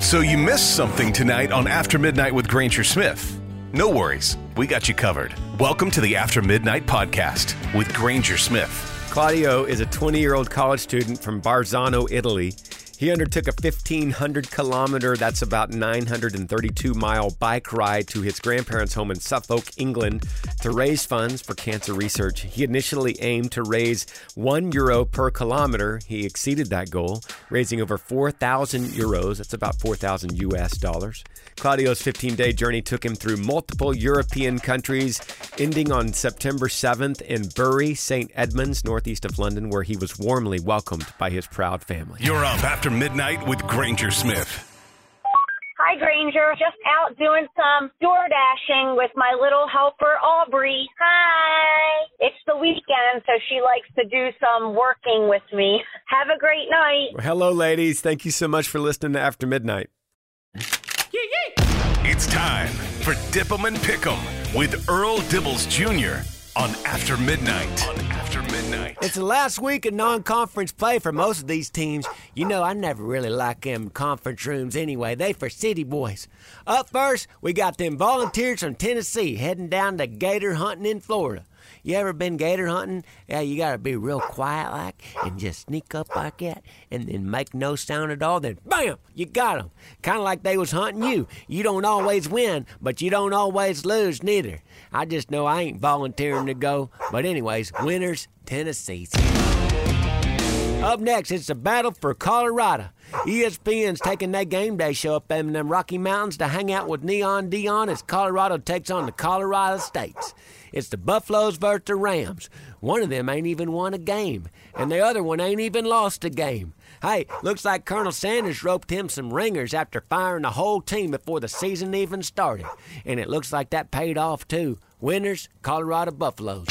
So you missed something tonight on After Midnight with Granger Smith. No worries, we got you covered. Welcome to the After Midnight podcast with Granger Smith. Claudio is a 20 year old college student from Barzano, Italy. He undertook a 1,500 kilometer, that's about 932 mile bike ride to his grandparents' home in Suffolk, England, to raise funds for cancer research. He initially aimed to raise 1 euro per kilometer. He exceeded that goal, raising over 4,000 euros, that's about 4,000 US dollars. Claudio's 15 day journey took him through multiple European countries, ending on September 7th in Bury, St. Edmunds, northeast of London, where he was warmly welcomed by his proud family. You're up after midnight with Granger Smith. Hi, Granger. Just out doing some door dashing with my little helper, Aubrey. Hi. It's the weekend, so she likes to do some working with me. Have a great night. Well, hello, ladies. Thank you so much for listening to After Midnight. It's time for Dip 'em and Pick 'em with Earl Dibbles Jr. on After Midnight. On After Midnight. It's the last week of non conference play for most of these teams. You know, I never really like them conference rooms anyway. They for city boys. Up first, we got them volunteers from Tennessee heading down to gator hunting in Florida. You ever been gator hunting? Yeah, you gotta be real quiet like and just sneak up like that and then make no sound at all. Then bam, you got 'em. Kind of like they was hunting you. You don't always win, but you don't always lose neither. I just know I ain't volunteering to go. But anyways, winners, Tennessee. Up next, it's the battle for Colorado. ESPN's taking that game day show up in them Rocky Mountains to hang out with Neon Deion as Colorado takes on the Colorado States. It's the Buffaloes versus the Rams. One of them ain't even won a game, and the other one ain't even lost a game. Hey, looks like Colonel Sanders roped him some ringers after firing the whole team before the season even started. And it looks like that paid off too. Winners, Colorado Buffaloes.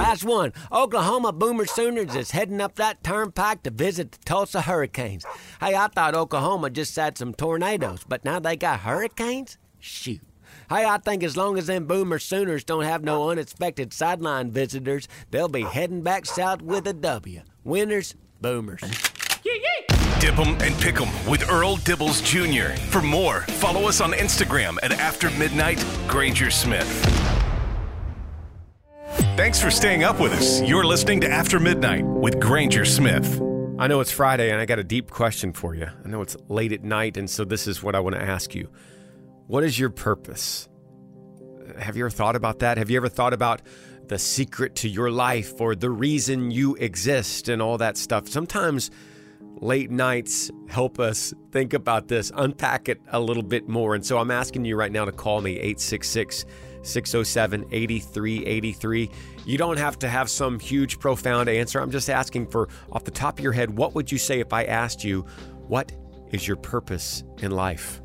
Last one. Oklahoma Boomer Sooners is heading up that turnpike to visit the Tulsa Hurricanes. Hey, I thought Oklahoma just had some tornadoes, but now they got hurricanes? Shoot. Hey, I think as long as them Boomer Sooners don't have no unexpected sideline visitors, they'll be heading back south with a W. Winners, Boomers. Dip 'em and Pick 'em with Earl Dibbles Jr. For more, follow us on Instagram at After Midnight Granger Smith. Thanks for staying up with us. You're listening to After Midnight with Granger Smith. I know it's Friday and I got a deep question for you. I know it's late at night, and so this is what I want to ask you. What is your purpose? Have you ever thought about that? Have you ever thought about the secret to your life or the reason you exist and all that stuff? Sometimes late nights help us think about this, unpack it a little bit more. And so I'm asking you right now to call me 866 607 8383. You don't have to have some huge, profound answer. I'm just asking for, off the top of your head, what would you say if I asked you, what is your purpose in life?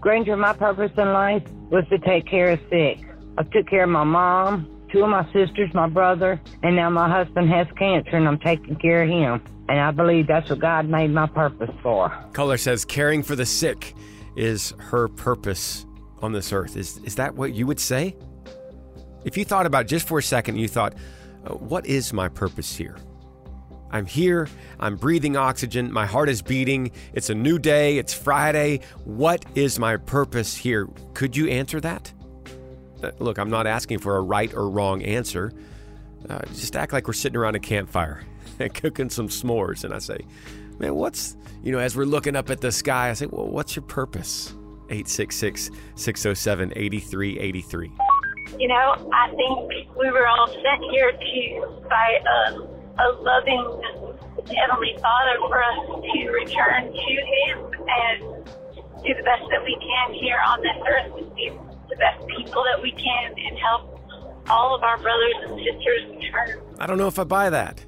Granger, my purpose in life was to take care of sick. I took care of my mom, two of my sisters, my brother, and now my husband has cancer and I'm taking care of him. And I believe that's what God made my purpose for. Color says caring for the sick is her purpose on this earth. Is, is that what you would say? If you thought about just for a second, you thought, uh, what is my purpose here? I'm here, I'm breathing oxygen, my heart is beating, it's a new day, it's Friday. What is my purpose here? Could you answer that? Uh, look, I'm not asking for a right or wrong answer. Uh, just act like we're sitting around a campfire and cooking some s'mores. And I say, man, what's, you know, as we're looking up at the sky, I say, well, what's your purpose? 866 607 8383. You know, I think we were all sent here to by a, a loving Heavenly Father for us to return to Him and do the best that we can here on this earth and be the best people that we can and help all of our brothers and sisters return. I don't know if I buy that.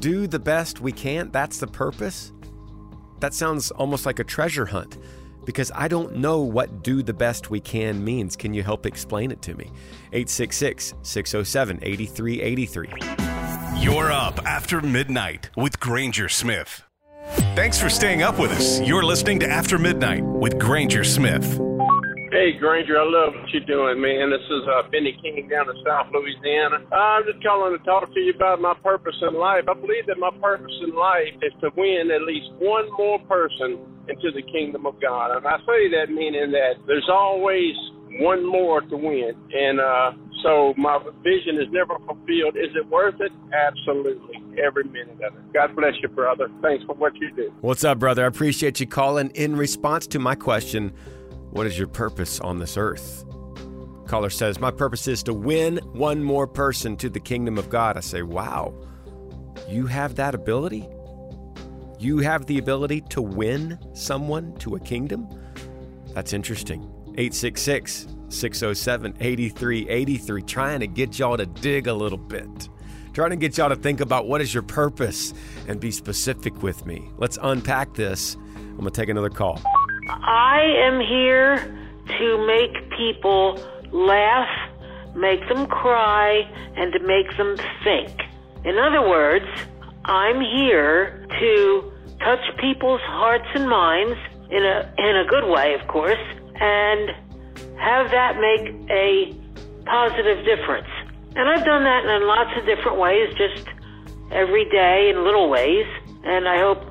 Do the best we can? That's the purpose? That sounds almost like a treasure hunt because I don't know what do the best we can means. Can you help explain it to me? 866 607 8383. You're up after midnight with Granger Smith. Thanks for staying up with us. You're listening to After Midnight with Granger Smith. Hey, Granger, I love what you're doing, man. This is uh, Benny King down in South Louisiana. I'm just calling to talk to you about my purpose in life. I believe that my purpose in life is to win at least one more person into the kingdom of God. And I say that meaning that there's always one more to win. And uh, so my vision is never fulfilled. Is it worth it? Absolutely. Every minute of it. God bless you, brother. Thanks for what you do. What's up, brother? I appreciate you calling. In response to my question, what is your purpose on this earth? Caller says, My purpose is to win one more person to the kingdom of God. I say, Wow, you have that ability? You have the ability to win someone to a kingdom? That's interesting. 866 607 8383, trying to get y'all to dig a little bit. Trying to get y'all to think about what is your purpose and be specific with me. Let's unpack this. I'm going to take another call. I am here to make people laugh, make them cry, and to make them think. In other words, I'm here to touch people's hearts and minds in a in a good way, of course, and have that make a positive difference. And I've done that in lots of different ways, just every day in little ways, and I hope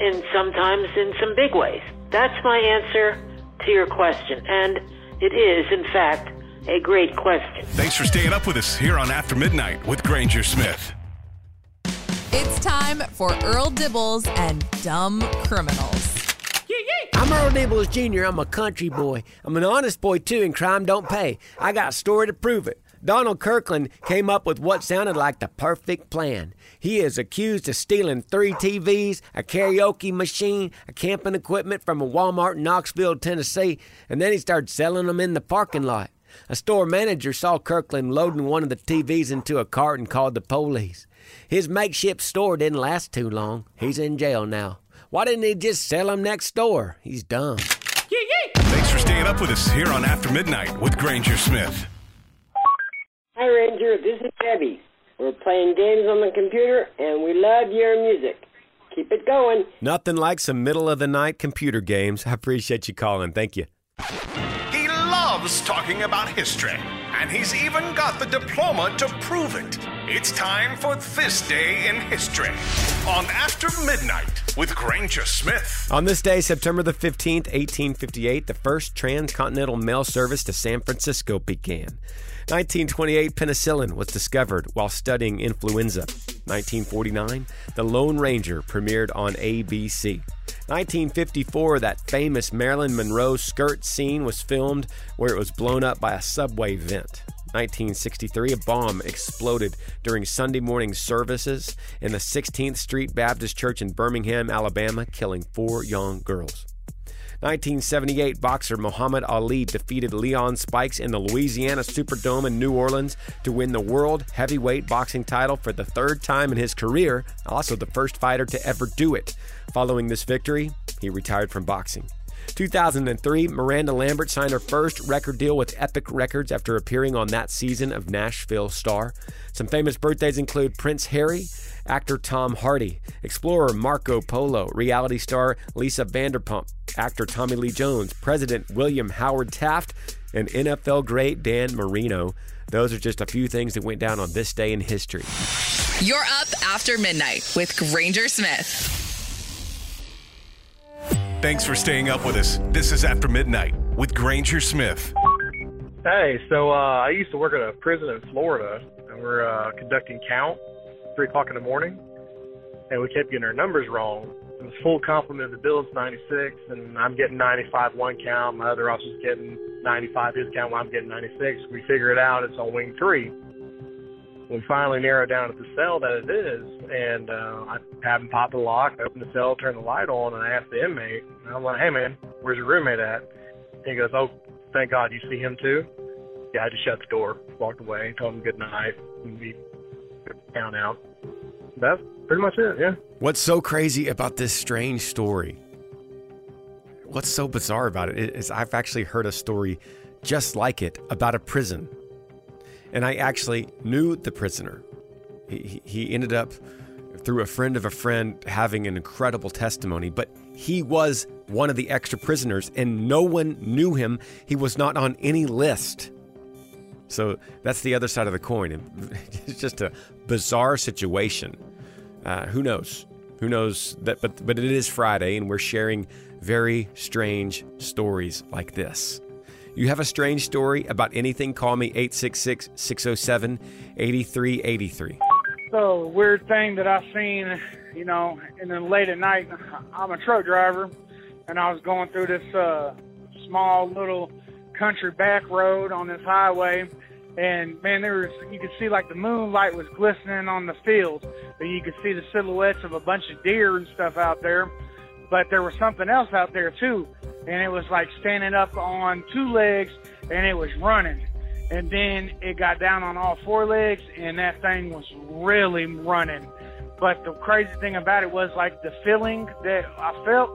in sometimes in some big ways. That's my answer to your question, and it is, in fact, a great question. Thanks for staying up with us here on After Midnight with Granger Smith. It's time for Earl Dibbles and Dumb Criminals. I'm Earl Dibbles Jr. I'm a country boy. I'm an honest boy too, and crime don't pay. I got a story to prove it. Donald Kirkland came up with what sounded like the perfect plan. He is accused of stealing three TVs, a karaoke machine, a camping equipment from a Walmart in Knoxville, Tennessee, and then he started selling them in the parking lot. A store manager saw Kirkland loading one of the TVs into a cart and called the police. His makeshift store didn't last too long. He's in jail now. Why didn't he just sell him next door? He's dumb. Thanks for staying up with us here on After Midnight with Granger Smith. Hi, Ranger. This is Debbie. We're playing games on the computer, and we love your music. Keep it going. Nothing like some middle of the night computer games. I appreciate you calling. Thank you. Loves talking about history, and he's even got the diploma to prove it. It's time for This Day in History on After Midnight with Granger Smith. On this day, September the 15th, 1858, the first transcontinental mail service to San Francisco began. 1928, penicillin was discovered while studying influenza. 1949, The Lone Ranger premiered on ABC. 1954, that famous Marilyn Monroe skirt scene was filmed where it was blown up by a subway vent. 1963, a bomb exploded during Sunday morning services in the 16th Street Baptist Church in Birmingham, Alabama, killing four young girls. 1978 boxer Muhammad Ali defeated Leon Spinks in the Louisiana Superdome in New Orleans to win the world heavyweight boxing title for the third time in his career, also the first fighter to ever do it. Following this victory, he retired from boxing. 2003, Miranda Lambert signed her first record deal with Epic Records after appearing on that season of Nashville Star. Some famous birthdays include Prince Harry, actor Tom Hardy, explorer Marco Polo, reality star Lisa Vanderpump, actor Tommy Lee Jones, President William Howard Taft, and NFL great Dan Marino. Those are just a few things that went down on this day in history. You're up after midnight with Granger Smith. Thanks for staying up with us. This is After Midnight with Granger Smith. Hey, so uh, I used to work at a prison in Florida, and we're uh, conducting count three o'clock in the morning, and we kept getting our numbers wrong. It was full complement of the bill is 96, and I'm getting 95 one count. My other officer's getting 95 his count, while I'm getting 96. We figure it out. It's on wing three. We finally narrow down at the cell that it is, and uh, I have him pop the lock, open the cell, turn the light on, and I ask the inmate, and I'm like, "Hey man, where's your roommate at?" he goes, "Oh, thank God, you see him too." Yeah, I just shut the door, walked away, told him good night, and we count out. That's pretty much it. Yeah. What's so crazy about this strange story? What's so bizarre about it is I've actually heard a story just like it about a prison. And I actually knew the prisoner. He, he ended up, through a friend of a friend, having an incredible testimony, but he was one of the extra prisoners and no one knew him. He was not on any list. So that's the other side of the coin. It's just a bizarre situation. Uh, who knows? Who knows that? But but it is Friday, and we're sharing very strange stories like this. You have a strange story about anything? Call me 866 607 8383. So weird thing that I've seen, you know, and then late at night, I'm a truck driver, and I was going through this uh, small little country back road on this highway, and man, there was you could see like the moonlight was glistening on the field, and you could see the silhouettes of a bunch of deer and stuff out there. But there was something else out there too, and it was like standing up on two legs, and it was running. And then it got down on all four legs, and that thing was really running. But the crazy thing about it was like the feeling that I felt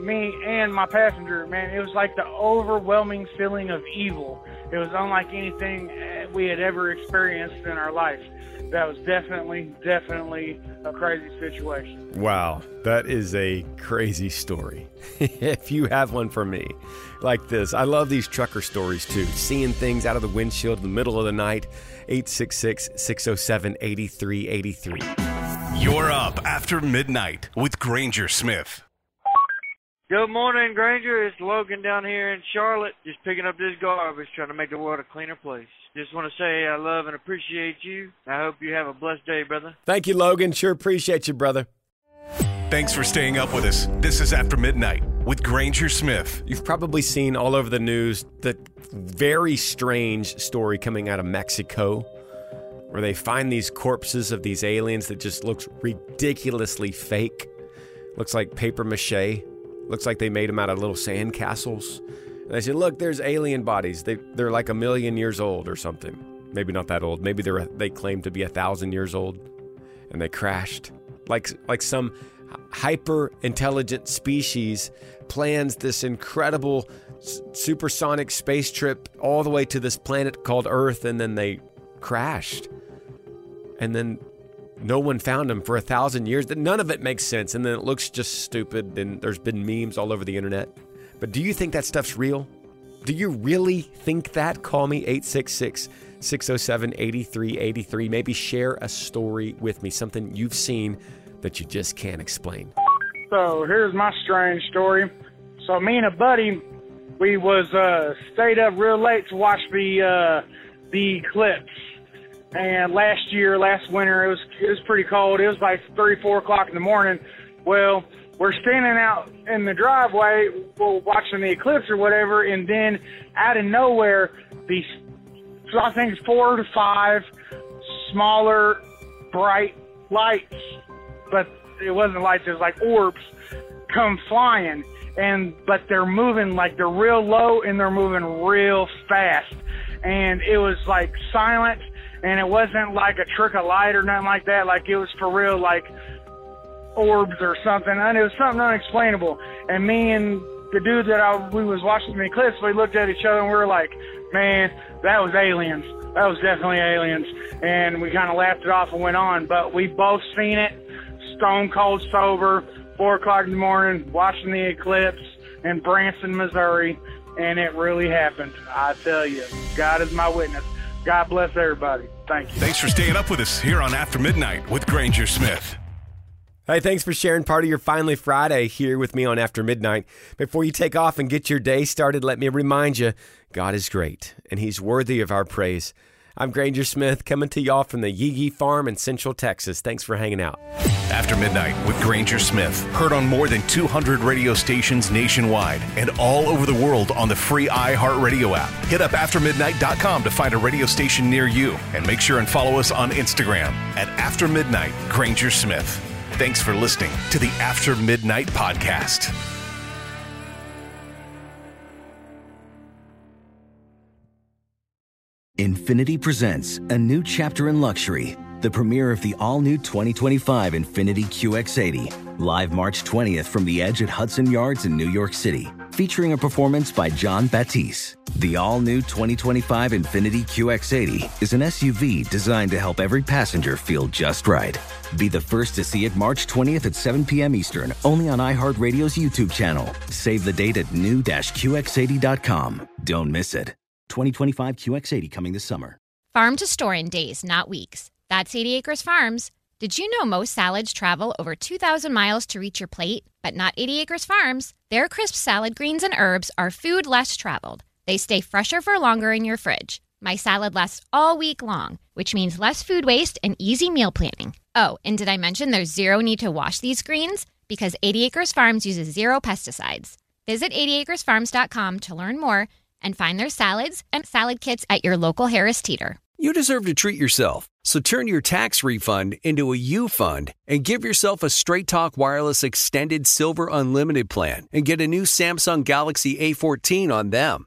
me and my passenger, man, it was like the overwhelming feeling of evil. It was unlike anything uh, we had ever experienced in our life. That was definitely, definitely a crazy situation. Wow, that is a crazy story. if you have one for me like this, I love these trucker stories too. Seeing things out of the windshield in the middle of the night. 866 607 8383. You're up after midnight with Granger Smith. Good morning, Granger. It's Logan down here in Charlotte, just picking up this garbage, trying to make the world a cleaner place. Just want to say I love and appreciate you. I hope you have a blessed day, brother. Thank you, Logan. Sure appreciate you, brother. Thanks for staying up with us. This is After Midnight with Granger Smith. You've probably seen all over the news the very strange story coming out of Mexico where they find these corpses of these aliens that just looks ridiculously fake. Looks like paper mache. Looks like they made them out of little sand castles. And they said, "Look, there's alien bodies. They they're like a million years old or something. Maybe not that old. Maybe they're they claim to be a thousand years old, and they crashed like like some hyper intelligent species plans this incredible supersonic space trip all the way to this planet called Earth, and then they crashed, and then no one found them for a thousand years. None of it makes sense, and then it looks just stupid. And there's been memes all over the internet. But do you think that stuff's real? Do you really think that? Call me 866 607 8383. Maybe share a story with me, something you've seen that you just can't explain. So here's my strange story. So me and a buddy, we was uh, stayed up real late to watch the uh, the eclipse. And last year, last winter, it was it was pretty cold. It was like three, four o'clock in the morning. Well, we're standing out in the driveway, well, watching the eclipse or whatever, and then out of nowhere, these I think four to five smaller, bright lights, but it wasn't lights; it was like orbs, come flying, and but they're moving like they're real low and they're moving real fast, and it was like silent and it wasn't like a trick of light or nothing like that. Like it was for real, like orbs or something. And it was something unexplainable. And me and the dude that I, we was watching the eclipse, we looked at each other and we were like, man, that was aliens. That was definitely aliens. And we kind of laughed it off and went on. But we both seen it, stone cold sober, four o'clock in the morning, watching the eclipse in Branson, Missouri, and it really happened. I tell you, God is my witness. God bless everybody. Thank you. Thanks for staying up with us here on After Midnight with Granger Smith. Hey, thanks for sharing part of your Finally Friday here with me on After Midnight. Before you take off and get your day started, let me remind you God is great and He's worthy of our praise. I'm Granger Smith coming to y'all from the Yee Yee Farm in Central Texas. Thanks for hanging out. After Midnight with Granger Smith. Heard on more than 200 radio stations nationwide and all over the world on the free iHeartRadio app. Hit up aftermidnight.com to find a radio station near you and make sure and follow us on Instagram at After Midnight Granger Smith. Thanks for listening to the After Midnight podcast. Infiniti presents a new chapter in luxury, the premiere of the all new 2025 Infiniti QX80, live March 20th from the edge at Hudson Yards in New York City, featuring a performance by Jon Batiste. The all new 2025 Infiniti QX80 is an SUV designed to help every passenger feel just right. Be the first to see it March 20th at 7 p.m. Eastern, only on iHeartRadio's YouTube channel. Save the date at new-QX80.com. Don't miss it. 2025 QX80 coming this summer. Farm to store in days, not weeks. That's 80 Acres Farms. Did you know most salads travel over 2,000 miles to reach your plate? But not 80 Acres Farms. Their crisp salad greens and herbs are food less traveled. They stay fresher for longer in your fridge. My salad lasts all week long, which means less food waste and easy meal planning. Oh, and did I mention there's zero need to wash these greens? Because 80 Acres Farms uses zero pesticides. Visit 80acresfarms.com to learn more and find their salads and salad kits at your local Harris Teeter. You deserve to treat yourself. So turn your tax refund into a U fund and give yourself a Straight Talk Wireless Extended Silver Unlimited plan and get a new Samsung Galaxy A14 on them.